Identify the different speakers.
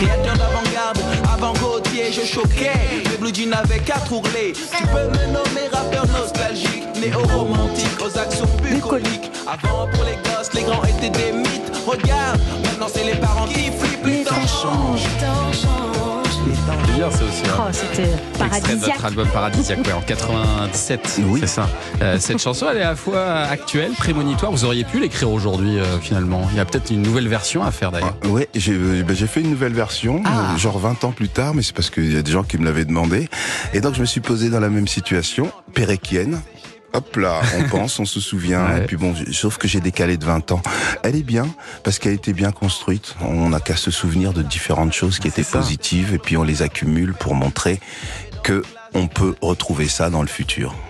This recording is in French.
Speaker 1: Créateur d'avant-garde, avant Gauthier, je choquais. Les blue jeans avec quatre ourlets. Tu peux me nommer rappeur nostalgique, néo-romantique, aux actions bucoliques. Avant pour les gosses, les grands étaient des mythes. Regarde, maintenant c'est les parents qui.
Speaker 2: C'est bien ça aussi. hein.
Speaker 3: Oh, c'était
Speaker 2: Extrait de votre album Paradisiaque, ouais, en 97.
Speaker 4: Oui.
Speaker 2: C'est ça. Euh, cette chanson, elle est à la fois actuelle, prémonitoire. Vous auriez pu l'écrire aujourd'hui, euh, finalement. Il y a peut-être une nouvelle version à faire d'ailleurs.
Speaker 4: Ah, ouais, j'ai euh, ben, j'ai fait une nouvelle version,
Speaker 2: Ah.
Speaker 4: genre 20 ans plus tard, mais c'est parce qu'il y a des gens qui me l'avaient demandé. Et donc je me suis posé dans la même situation, péréquienne. Hop là, on pense, on se souvient.
Speaker 2: Ouais.
Speaker 4: Et puis bon, sauf que j'ai décalé de 20 ans. Elle est bien parce qu'elle était bien construite. On n'a qu'à se souvenir de différentes choses qui étaient
Speaker 2: ça.
Speaker 4: positives et puis on les accumule pour montrer que on peut retrouver ça dans le futur.